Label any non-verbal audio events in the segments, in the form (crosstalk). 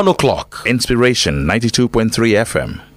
1 o'clock. Inspiration 92.3 FM.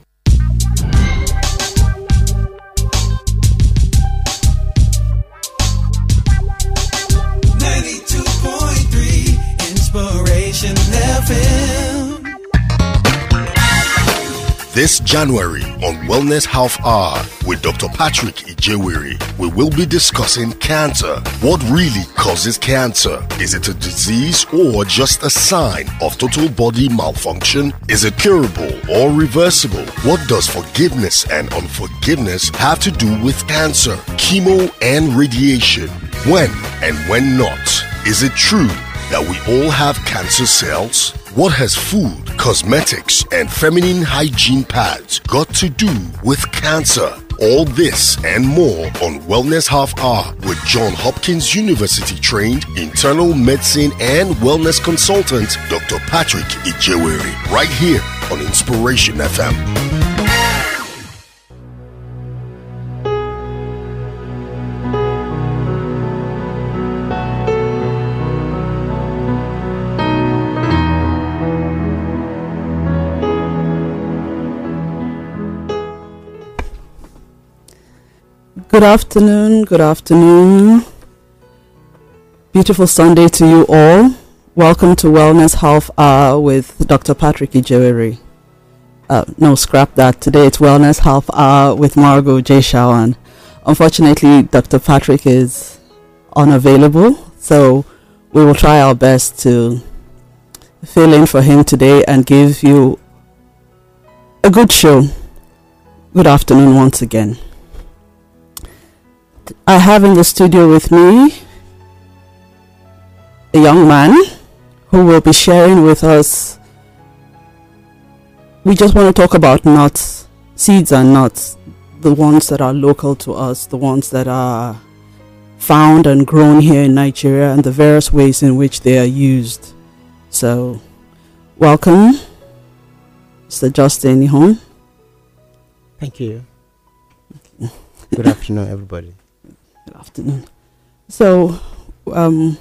This January on Wellness Half Hour with Dr. Patrick Ijewere, we will be discussing cancer. What really causes cancer? Is it a disease or just a sign of total body malfunction? Is it curable or reversible? What does forgiveness and unforgiveness have to do with cancer, chemo, and radiation? When and when not? Is it true that we all have cancer cells? What has food, cosmetics, and feminine hygiene pads got to do with cancer? All this and more on Wellness Half Hour with John Hopkins University trained internal medicine and wellness consultant Dr. Patrick Ijewere right here on Inspiration FM. Good afternoon, good afternoon. Beautiful Sunday to you all. Welcome to Wellness Half Hour with Dr. Patrick Ijewere. Uh, no, scrap that. Today it's Wellness Half Hour with Margot J. Shawan. Unfortunately, Dr. Patrick is unavailable, so we will try our best to fill in for him today and give you a good show. Good afternoon once again. I have in the studio with me a young man who will be sharing with us. We just want to talk about nuts, seeds and nuts, the ones that are local to us, the ones that are found and grown here in Nigeria, and the various ways in which they are used. So, welcome, Mr. Justin Ihon. Thank you. Good afternoon, everybody. Good afternoon. So, um,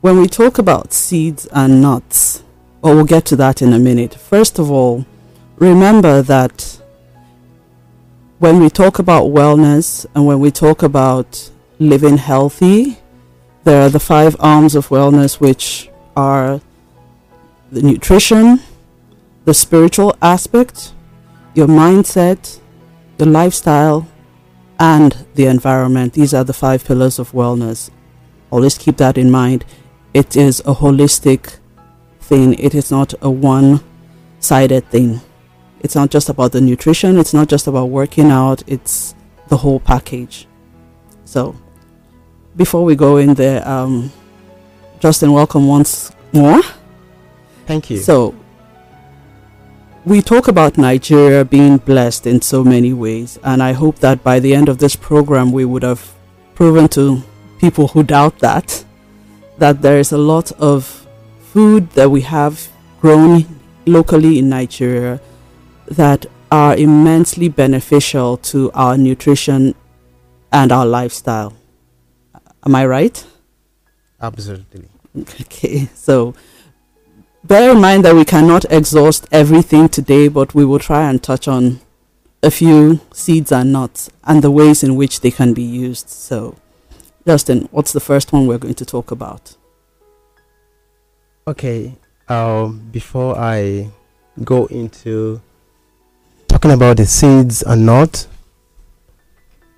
when we talk about seeds and nuts, or we'll get to that in a minute. First of all, remember that when we talk about wellness and when we talk about living healthy, there are the five arms of wellness, which are the nutrition, the spiritual aspect, your mindset, your lifestyle, and the environment. These are the five pillars of wellness. Always keep that in mind. It is a holistic thing, it is not a one sided thing. It's not just about the nutrition, it's not just about working out, it's the whole package. So, before we go in there, um, Justin, welcome once more. Thank you. So, we talk about Nigeria being blessed in so many ways, and I hope that by the end of this program, we would have proven to people who doubt that that there is a lot of food that we have grown locally in Nigeria that are immensely beneficial to our nutrition and our lifestyle. Am I right? Absolutely. (laughs) Okay, so bear in mind that we cannot exhaust everything today, but we will try and touch on a few seeds and nuts and the ways in which they can be used. So, Justin, what's the first one we're going to talk about? Okay. Um, before I go into talking about the seeds and nuts,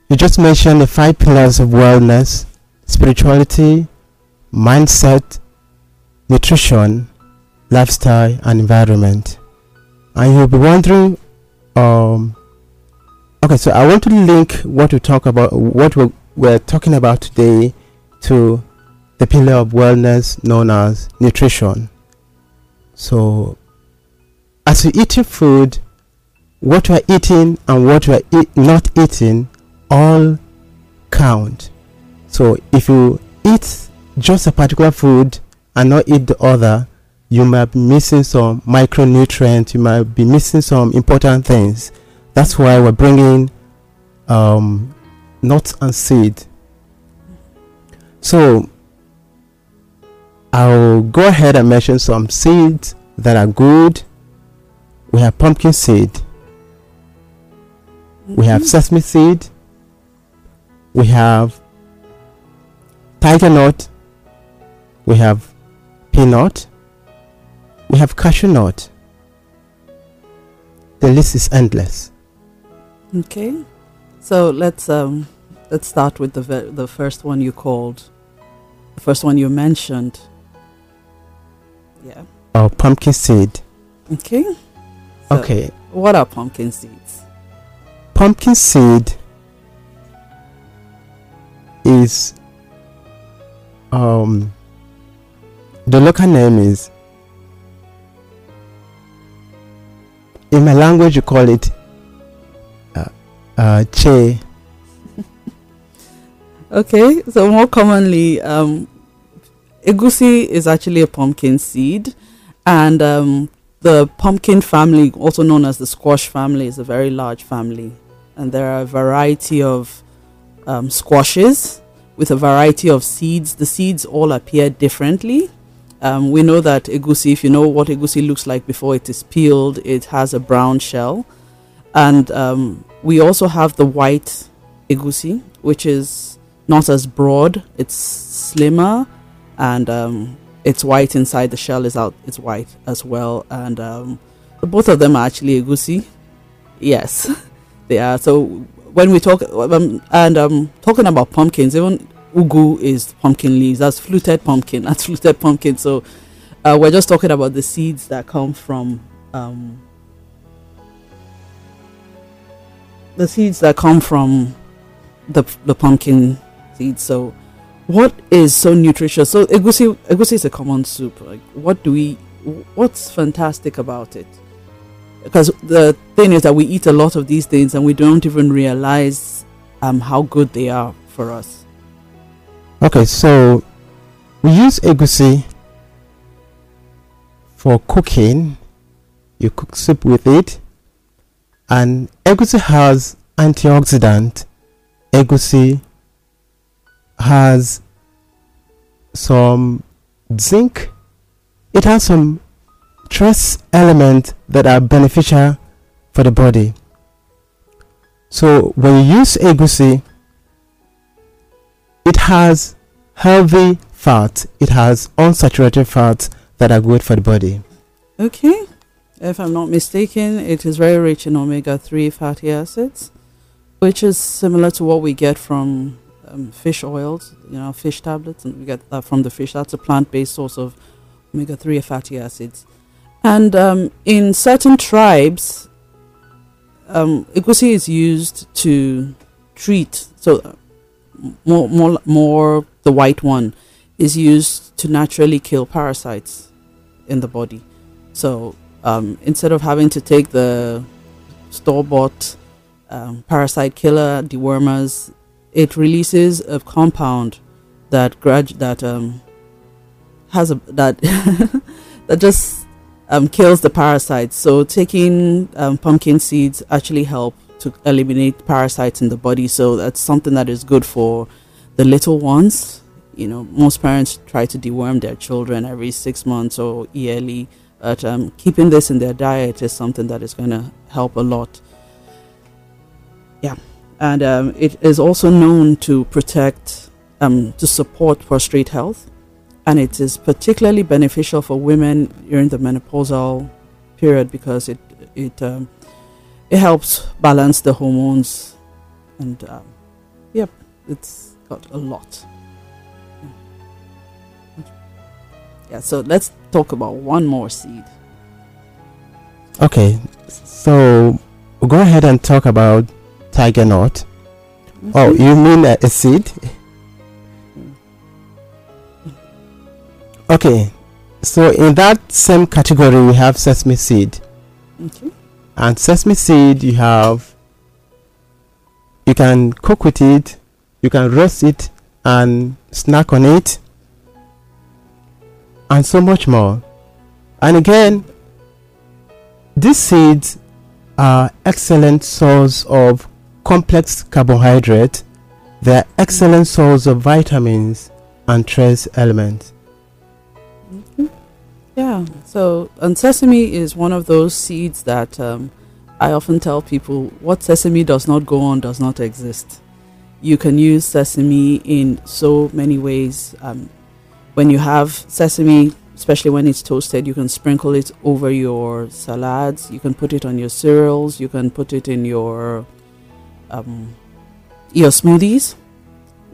you just mentioned the five pillars of wellness: spirituality, mindset, nutrition, lifestyle, and environment. And you'll be wondering, um, okay, so I want to link what we talk about, what we're, we're talking about today, to the pillar of wellness known as nutrition. So, as we eat your food, what we're eating and what we're eat, not eating all count. So, if you eat just a particular food and not eat the other, you might be missing some micronutrients, you might be missing some important things. That's why we're bringing um, nuts and seed. So, I'll go ahead and mention some seeds that are good. We have pumpkin seed. We have sesame seed. We have tiger nut. We have peanut. We have cashew nut. The list is endless. Okay, so let's um let's start with the ve- the first one you called, the first one you mentioned. Yeah. Our pumpkin seed. Okay. So Okay. What are pumpkin seeds? Pumpkin seed is um the local name is in my language you call it uh, uh che (laughs) Okay, so more commonly, um, egusi is actually a pumpkin seed, and um, the pumpkin family, also known as the squash family, is a very large family, and there are a variety of um, squashes with a variety of seeds. The seeds all appear differently. Um, we know that egusi, if you know what egusi looks like before it is peeled, it has a brown shell, and um, we also have the white egusi, which is not as broad. It's slimmer, and um, it's white inside. The shell is out. It's white as well, and um, both of them are actually egusi. Yes, (laughs) they are. So when we talk um, and um, talking about pumpkins, even ugu is pumpkin leaves. That's fluted pumpkin. (laughs) That's fluted pumpkin. So uh, we're just talking about the seeds that come from um, the seeds that come from the the pumpkin seeds. So what is so nutritious? So egusi egusi is a common soup. Like what do we? What's fantastic about it? Because the thing is that we eat a lot of these things and we don't even realize um how good they are for us. Okay so we use egusi for cooking. You cook soup with it. And egusi has antioxidant. Egusi has some zinc. It has some trace elements that are beneficial for the body. So when you use egusi it has healthy fat it has unsaturated fats that are good for the body Okay. If I'm not mistaken, it is very rich in omega 3 fatty acids, which is similar to what we get from um, fish oils, you know, fish tablets, and we get that from the fish. That's a plant based source of omega 3 fatty acids. And um, in certain tribes, um, egusi is used to treat, so more, more, more the white one is used to naturally kill parasites in the body. So um, instead of having to take the store bought um, parasite killer dewormers, it releases a compound that grad- that um, has a that (laughs) that just um, kills the parasites. So taking um, pumpkin seeds actually help to eliminate parasites in the body. So that's something that is good for the little ones. You know, most parents try to deworm their children every six months or yearly. But um, keeping this in their diet is something that is going to help a lot. Yeah, and um, it is also known to protect, um, to support prostate health, and it is particularly beneficial for women during the menopausal period because it it um, it helps balance the hormones, and um, yep, it's got a lot. Yeah, so let's talk about one more seed. okay so we'll go ahead and talk about tiger nut oh you mean uh, a seed okay so in that same category we have sesame seed Okay. And sesame seed you have you can cook with it you can roast it and snack on it and so much more. And again these seeds are excellent source of complex carbohydrate. They are excellent source of vitamins and trace elements Yeah. So, and sesame is one of those seeds that um, I often tell people what sesame does not go on does not exist. You can use sesame in so many ways. Um, when you have sesame, especially when it's toasted, you can sprinkle it over your salads. You can put it on your cereals. You can put it in your um, your smoothies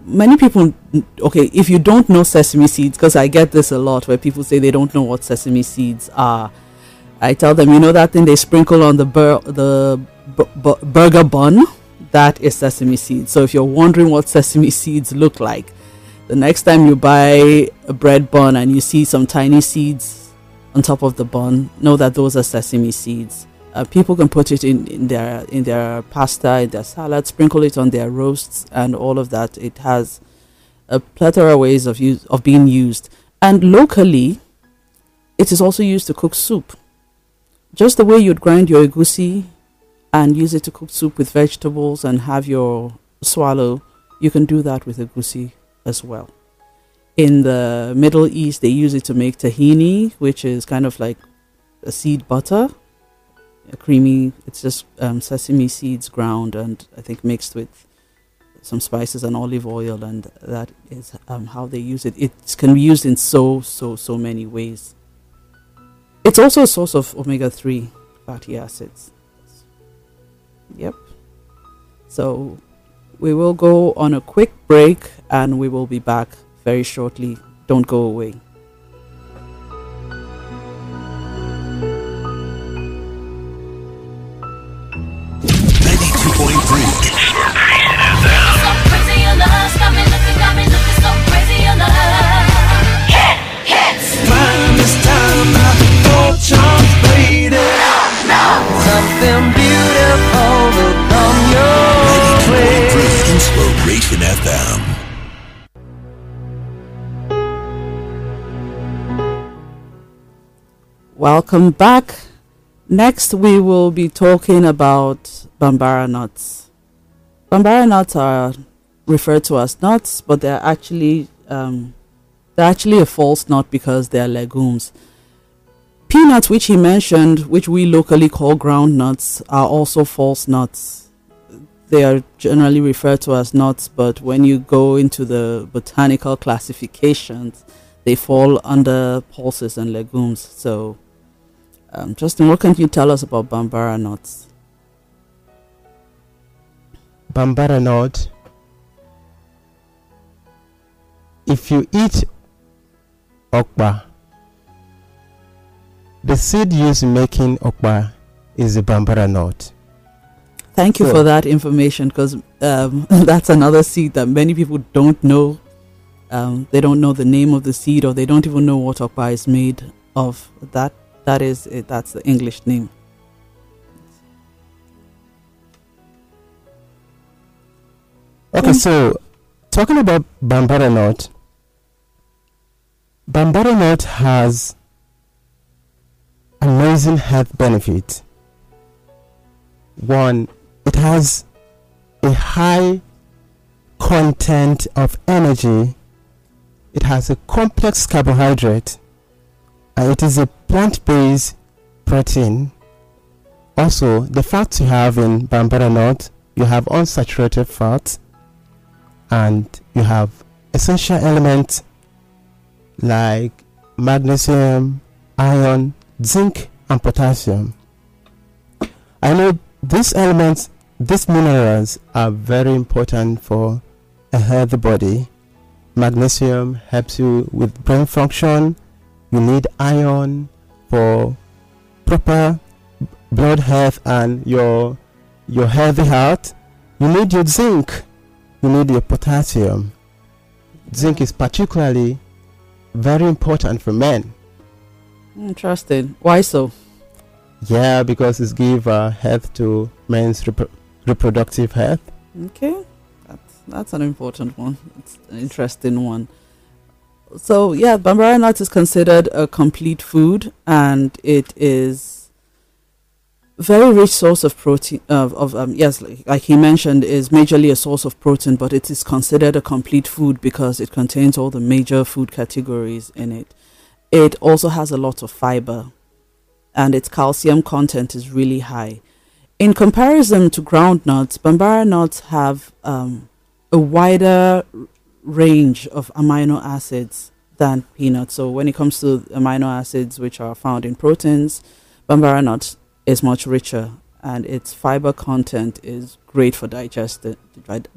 many people okay if you don't know sesame seeds because i get this a lot where people say they don't know what sesame seeds are. I tell them you know that thing they sprinkle on the bur- the bu- bu- burger bun? That is sesame seeds. So if you're wondering what sesame seeds look like the next time you buy a bread bun and you see some tiny seeds on top of the bun know that those are sesame seeds uh, people can put it in, in their in their pasta, in their salad, sprinkle it on their roasts, and all of that. It has a plethora of ways of use of being used. And locally, it is also used to cook soup. Just the way you'd grind your egusi and use it to cook soup with vegetables and have your swallow, you can do that with egusi as well. In the Middle East, they use it to make tahini, which is kind of like a seed butter creamy. It's just um, sesame seeds ground and I think mixed with some spices and olive oil, and that is um, how they use it. It can be used in so so so many ways. It's also a source of omega three fatty acids. Yep. So we will go on a quick break and we will be back very shortly. Don't go away. Something beautiful will come your way. Inspiration FM. Welcome back. Next, we will be talking about Bambara nuts. Bambara nuts are referred to as nuts, but they're actually um, they're actually a false nut because they're legumes. Peanuts, which he mentioned, which we locally call ground nuts, are also false nuts. They are generally referred to as nuts, but when you go into the botanical classifications, they fall under pulses and legumes. So, um, Justin, what can you tell us about Bambara nuts? Bambara nut. If you eat okpa, the seed used in making okpa is the bambara nut. Thank you Sure. for that information because um, (laughs) that's another seed that many people don't know. Um, they don't know the name of the seed or they don't even know what okpa is made of. That that is it. That's the English name. Okay, so talking about bambara nut, bambara nut has amazing health benefit. One, it has a high content of energy. It has a complex carbohydrate, and it is a plant-based protein. Also, the fats you have in bambara nut, you have unsaturated fats and you have essential elements like magnesium, iron, zinc, and potassium. I know these elements, these minerals are very important for a healthy body. Magnesium helps you with brain function. You need iron for proper blood health and your your healthy heart. You need your zinc you need your potassium. Zinc is particularly very important for men. Interesting. Why so? Yeah, because it gives uh, health to men's repro- reproductive health. Okay, that's that's an important one. It's an interesting one. So yeah, bambara nut is considered a complete food, and it is very rich source of protein. Of, of um, yes, like, like he mentioned, is majorly a source of protein, but it is considered a complete food because it contains all the major food categories in it. It also has a lot of fiber, and its calcium content is really high. In comparison to groundnuts, bambara nuts have um, a wider range of amino acids than peanuts. So when it comes to amino acids which are found in proteins, bambara nut is much richer and its fiber content is great for digesti-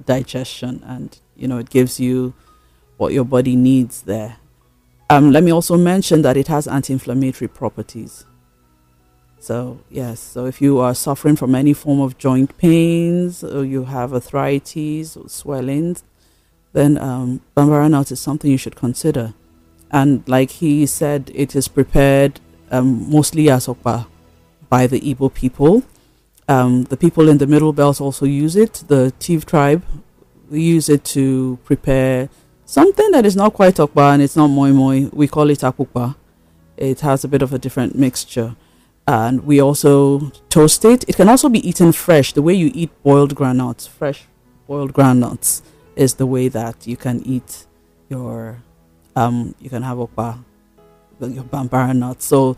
digestion and you know it gives you what your body needs there. Um, let me also mention that it has anti-inflammatory properties. So yes, so if you are suffering from any form of joint pains or you have arthritis or swellings, then um, bambara nut is something you should consider. And like he said, it is prepared um, mostly as okpa by the Igbo people. Um, the people in the Middle Belt also use it. The Tiv tribe use it to prepare something that is not quite okpa and it's not moi moi. We call it akukpa. It has a bit of a different mixture. And we also toast it. It can also be eaten fresh. The way you eat boiled groundnuts, fresh boiled groundnuts, is the way that you can eat your, um, you can have okpa, your bambara nuts. So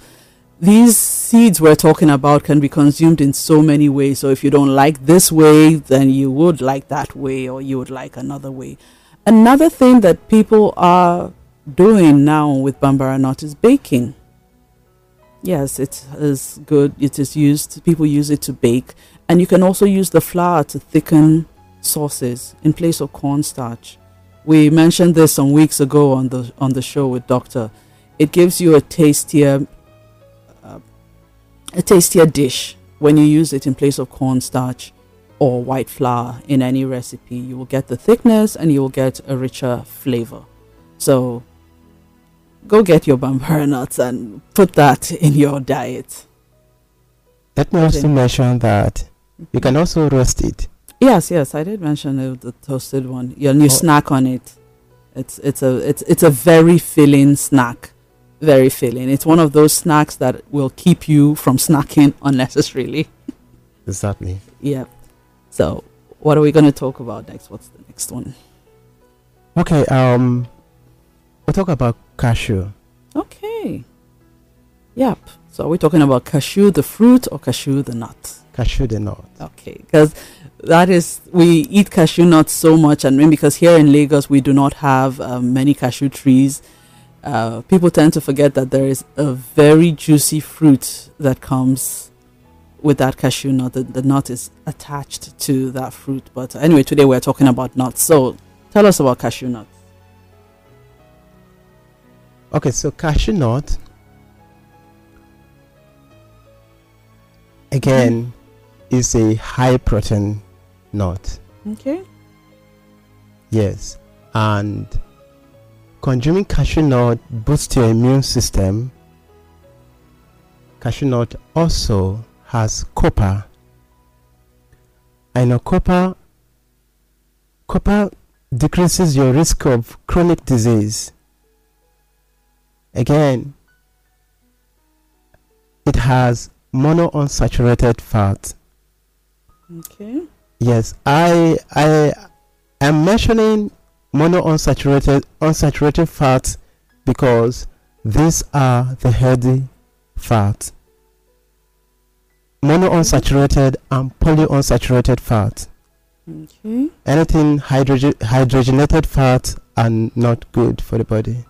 these seeds we're talking about can be consumed in so many ways. So if you don't like this way, then you would like that way, or you would like another way. Another thing that people are doing now with bambara nut is baking. Yes, it is good. It is used. People use it to bake, and you can also use the flour to thicken sauces in place of cornstarch. We mentioned this some weeks ago on the on the show with Doctor. It gives you a tastier uh, a tastier dish when you use it in place of cornstarch or white flour in any recipe. You will get the thickness and you will get a richer flavor. So go get your bambara (laughs) nuts and put that in your diet. Let me also mention that you can also roast it. Yes, yes, I did mention the, the toasted one. You, you Oh. snack on it. It's it's a it's it's a very filling snack. Very filling. It's one of those snacks that will keep you from snacking (laughs) unnecessarily. Exactly. Yep. So, what are we going to talk about next? What's the next one? Okay. Um, we'll talk about cashew. Okay. Yep. So, are we talking about cashew the fruit or cashew the nut? Cashew the nut. Okay, because that is we eat cashew nuts so much, and because here in Lagos we do not have um, many cashew trees. Uh, people tend to forget that there is a very juicy fruit that comes with that cashew nut. The, the nut is attached to that fruit. But anyway, today we're talking about nuts. So tell us about cashew nuts. Okay, so cashew nut. Again, mm-hmm. is a high protein nut. Okay. Yes, and consuming cashew nut boosts your immune system. Cashew nut also has copper. I know copper. Copper decreases your risk of chronic disease. Again, it has monounsaturated fat. Okay. Yes, I I am mentioning monounsaturated unsaturated fats because these are the healthy fats. Monounsaturated and polyunsaturated fat. Okay. Anything hydrogen hydrogenated fat are not good for the body.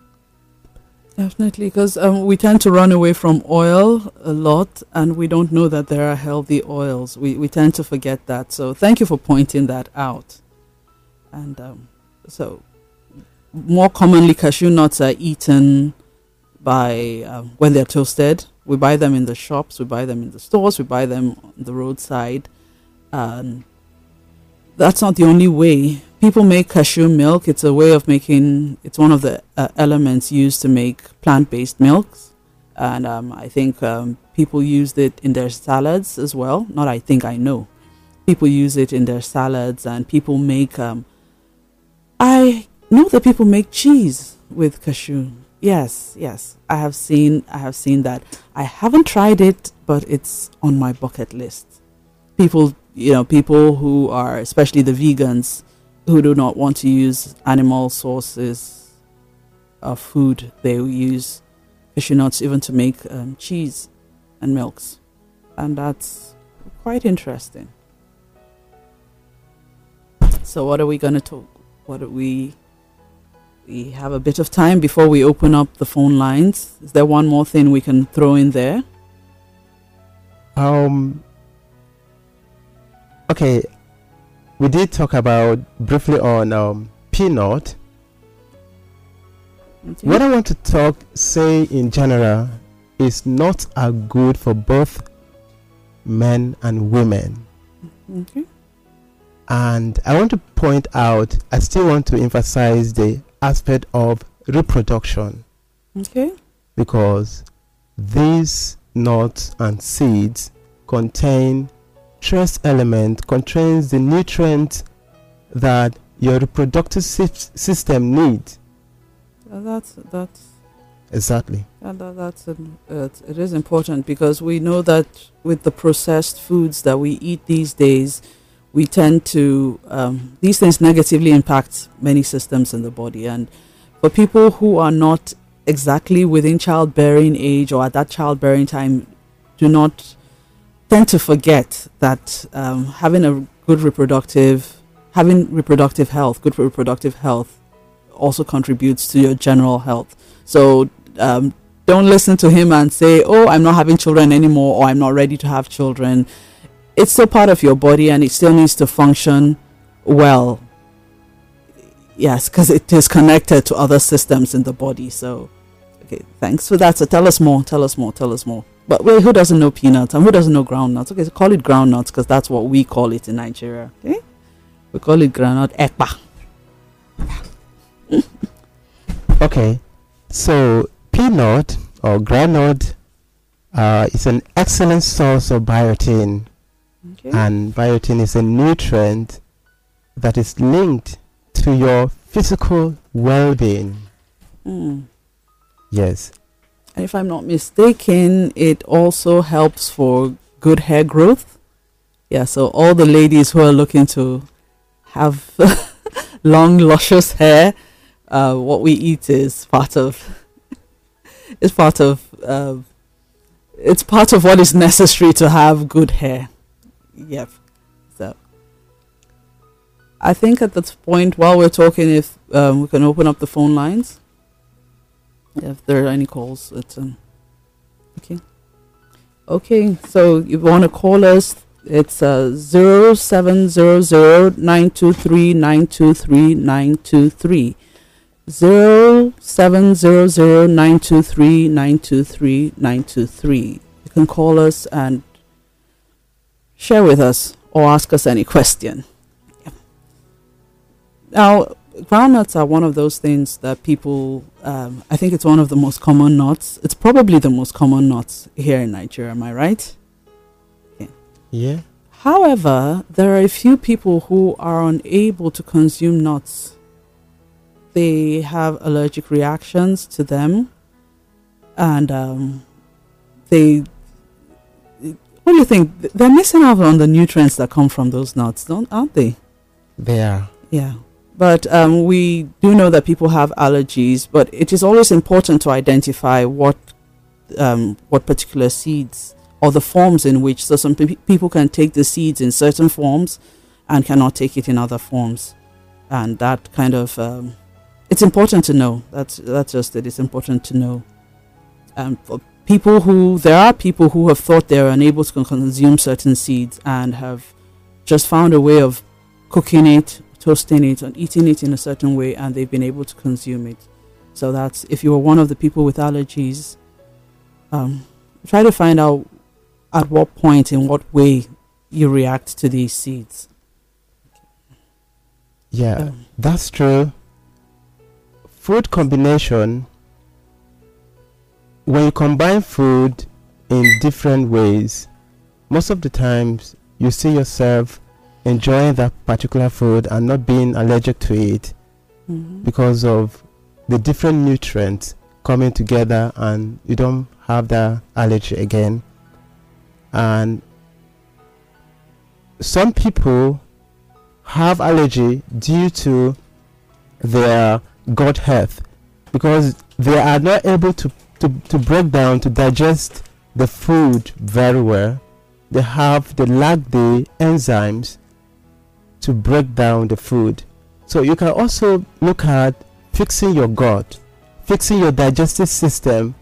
Definitely, because um, we tend to run away from oil a lot, and we don't know that there are healthy oils. We we tend to forget that. So thank you for pointing that out. And um, so, more commonly, cashew nuts are eaten by um, when they're toasted. We buy them in the shops. We buy them in the stores. We buy them on the roadside. And that's not the only way. People make cashew milk. It's a way of making. It's one of the uh, elements used to make plant-based milks, and um, I think um, people used it in their salads as well. Not I think I know. People use it in their salads, and people make. Um, I know that people make cheese with cashew. Yes, yes, I have seen. I have seen that. I haven't tried it, but it's on my bucket list. People, you know, people who are, especially the vegans, who do not want to use animal sources of food, they use cashew nuts even to make um, cheese and milks, and that's quite interesting. So, what are we going to talk? What are we? We have a bit of time before we open up the phone lines. Is there one more thing we can throw in there? Um. Okay, we did talk about briefly on um, peanut. Okay. What I want to talk, say in general, is not are good for both men and women. Okay. And I want to point out, I still want to emphasize the aspect of reproduction Okay. because these nuts and seeds contain trace element, contains the nutrients that your reproductive sys- system needs. Uh, that's that's Exactly. Yeah, that, that's an, uh, it- it is important because we know that with the processed foods that we eat these days, we tend to um, these things negatively impact many systems in the body. And for people who are not exactly within childbearing age or at that childbearing time, do not tend to forget that um, having a good reproductive, having reproductive health, good reproductive health, also contributes to your general health. So um, don't listen to him and say, "Oh, I'm not having children anymore," or "I'm not ready to have children." It's still part of your body, and it still needs to function well. Yes, because it is connected to other systems in the body. So, okay, thanks for that. So, tell us more. Tell us more. Tell us more. But wait, who doesn't know peanuts and who doesn't know groundnuts? Okay, so call it groundnuts because that's what we call it in Nigeria. Okay, we call it groundnut ekpa. (laughs) Okay, so peanut or groundnut uh, is an excellent source of biotin, Okay. and biotin is a nutrient that is linked to your physical well-being. Hmm. Yes, And if I'm not mistaken, it also helps for good hair growth. Yeah, so all the ladies who are looking to have (laughs) long, luscious hair, uh, what we eat is part of. (laughs) It's part of. Uh, it's part of what is necessary to have good hair. Yep. So. I think at this point, while we're talking, if um, we can open up the phone lines. If there are any calls, it's um, okay. Okay, so you want to call us? It's uh zero seven zero zero nine two three nine two three nine two three. Zero seven zero zero nine two three nine two three nine two three. You can call us and share with us or ask us any question. Yeah. Now, groundnuts are one of those things that people um, i think it's one of the most common nuts it's probably the most common nuts here in nigeria am i right? Yeah, however there are a few people who are unable to consume nuts they have allergic reactions to them and um, they what do you think they're missing out on the nutrients that come from those nuts don't aren't they they are. yeah. But um, we do know that people have allergies, but it is always important to identify what um, what particular seeds or the forms in which. So some pe- people can take the seeds in certain forms and cannot take it in other forms, and that kind of um, it's important to know. That's that's just it. It's important to know. Um, for people who there are people who have thought they're unable to consume certain seeds and have just found a way of cooking it, toasting it, and eating it in a certain way, and they've been able to consume it. So that's if you are one of the people with allergies, um, try to find out at what point, in what way you react to these seeds. Yeah, Um, that's true. Food combination, when you combine food in different ways, most of the times you see yourself enjoying that particular food and not being allergic to it mhm. because of the different nutrients coming together and you don't have that allergy again. And some people have allergy due to their gut health because they are not able to to, to break down, to digest the food very well. They have, they lack the enzymes to break down the food. So you can also look at fixing your gut, fixing your digestive system.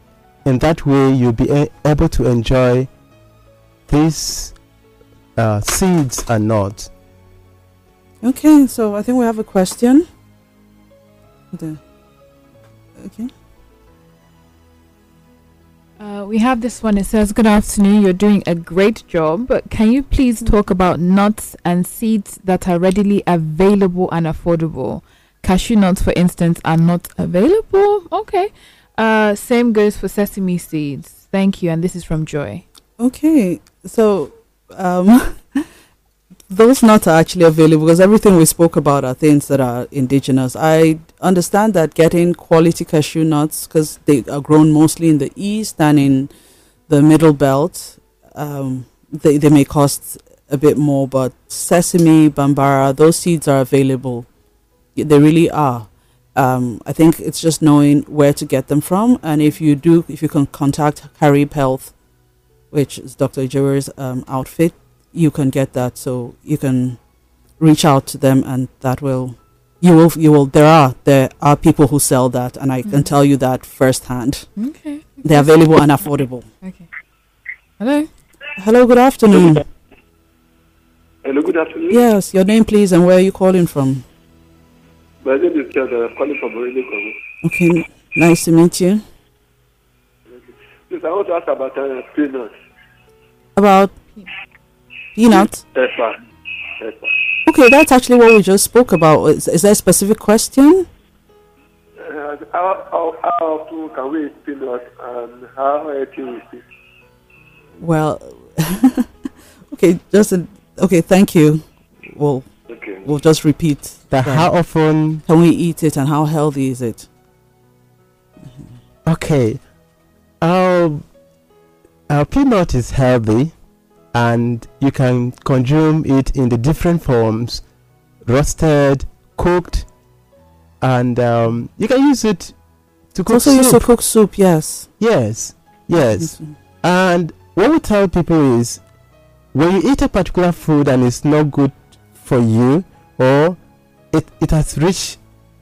In that way, you'll be a- able to enjoy these uh, seeds and nuts. Okay, so I think we have a question. Okay. Uh, we have this one. It says, Good afternoon. You're doing a great job. But can you please talk about nuts and seeds that are readily available and affordable? Cashew nuts, for instance, are not available. Okay. Uh, same goes for sesame seeds. Thank you. And this is from Joy. Okay, so um, (laughs) those nuts are actually available because everything we spoke about are things that are indigenous. I understand that getting quality cashew nuts, because they are grown mostly in the east and in the middle belt, um, they, they may cost a bit more, but sesame, bambara, those seeds are available. They really are. Um, I think it's just knowing where to get them from, and if you do, if you can contact Harib Health, which is Dr. Ijewere's um, outfit, you can get that. So you can reach out to them, and that will you will you will. There are there are people who sell that, and I can Mhm. tell you that firsthand. Okay. They're available and affordable. Okay. Hello. Hello, good afternoon. Hello, good afternoon. Yes, your name, please, and where are you calling from? My name is Chad. I'm calling from Moreno, Congo. Okay, nice to meet you. Please, I want to ask about uh, peanuts. About peanuts. Pepper. Pepper. Okay, that's actually what we just spoke about. Is, is there a specific question? Uh, how, how, how often can we eat peanuts and how healthy is it? Well, (laughs) okay, just a, okay. Thank you. We'll Okay. we'll just repeat That that. how often Can we eat it and how healthy is it? Okay. Our, our peanut is healthy and you can consume it in the different forms roasted, cooked, and um, you can use it to cook also used to soup. cook soup. Yes. Yes, yes. And what we tell people is when you eat a particular food and it's not good for you or it, it has reached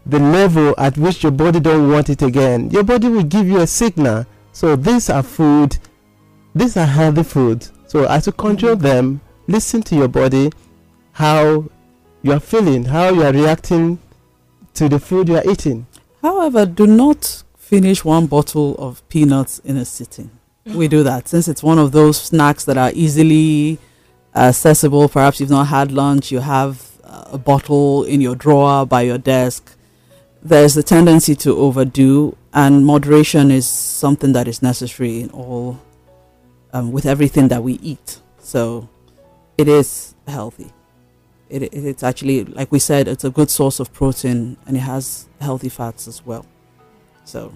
the level at which your body don't want it again, your body will give you a signal. So these are food, these are healthy food. So as you control them, listen to your body, how you are feeling, how you are reacting to the food you are eating. However, do not finish one bottle of peanuts in a sitting. We do that since it's one of those snacks that are easily accessible. Perhaps you've not had lunch, you have uh, a bottle in your drawer by your desk. There's a tendency to overdo, and moderation is something that is necessary in all, um, with everything that we eat. So, it is healthy. It, it, it's actually, like we said, it's a good source of protein and it has healthy fats as well. So,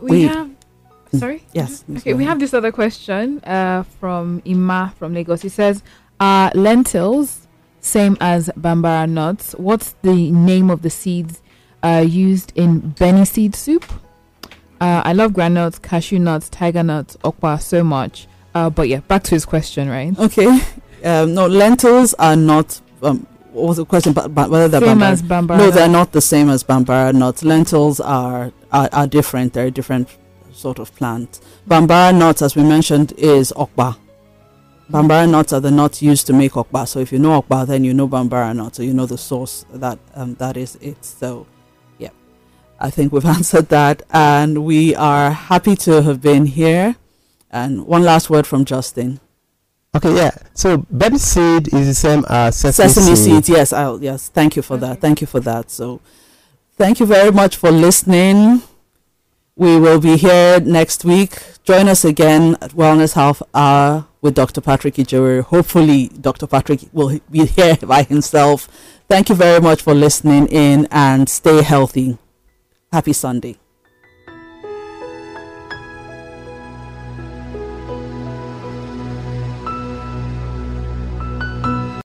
We Wait. have. Sorry? yes. Okay, we have this other question uh, from Ima from Lagos. He says, Are lentils same as bambara nuts? What's the name of the seeds uh, used in Benny seed soup? Uh, I love granules, cashew nuts, tiger nuts, okpa so much. Uh, but yeah, back to his question, right? Okay. Um, no, lentils are not. Um, what was the question? But, but whether they're Same bambara- as bambara. No, they're not the same as bambara nuts. Lentils are, are are different. They're a different sort of plant. Bambara nuts, as we mentioned, is okpa. Bambara nuts are the nuts used to make okpa. So if you know okpa, then you know bambara nuts. So you know the source that um, that is it. So, I think we've (laughs) answered that, and we are happy to have been here. And one last word from Justin. Okay, yeah. So Benny seed is the same as sesame, Sesame seed. seeds, yes, I'll, yes. Thank you for that. Thank you for that. So, thank you very much for listening. We will be here next week. Join us again at Wellness Half Hour with Dr. Patrick Ijewere. Hopefully, Dr. Patrick will be (laughs) here by himself. Thank you very much for listening in and stay healthy. Happy Sunday.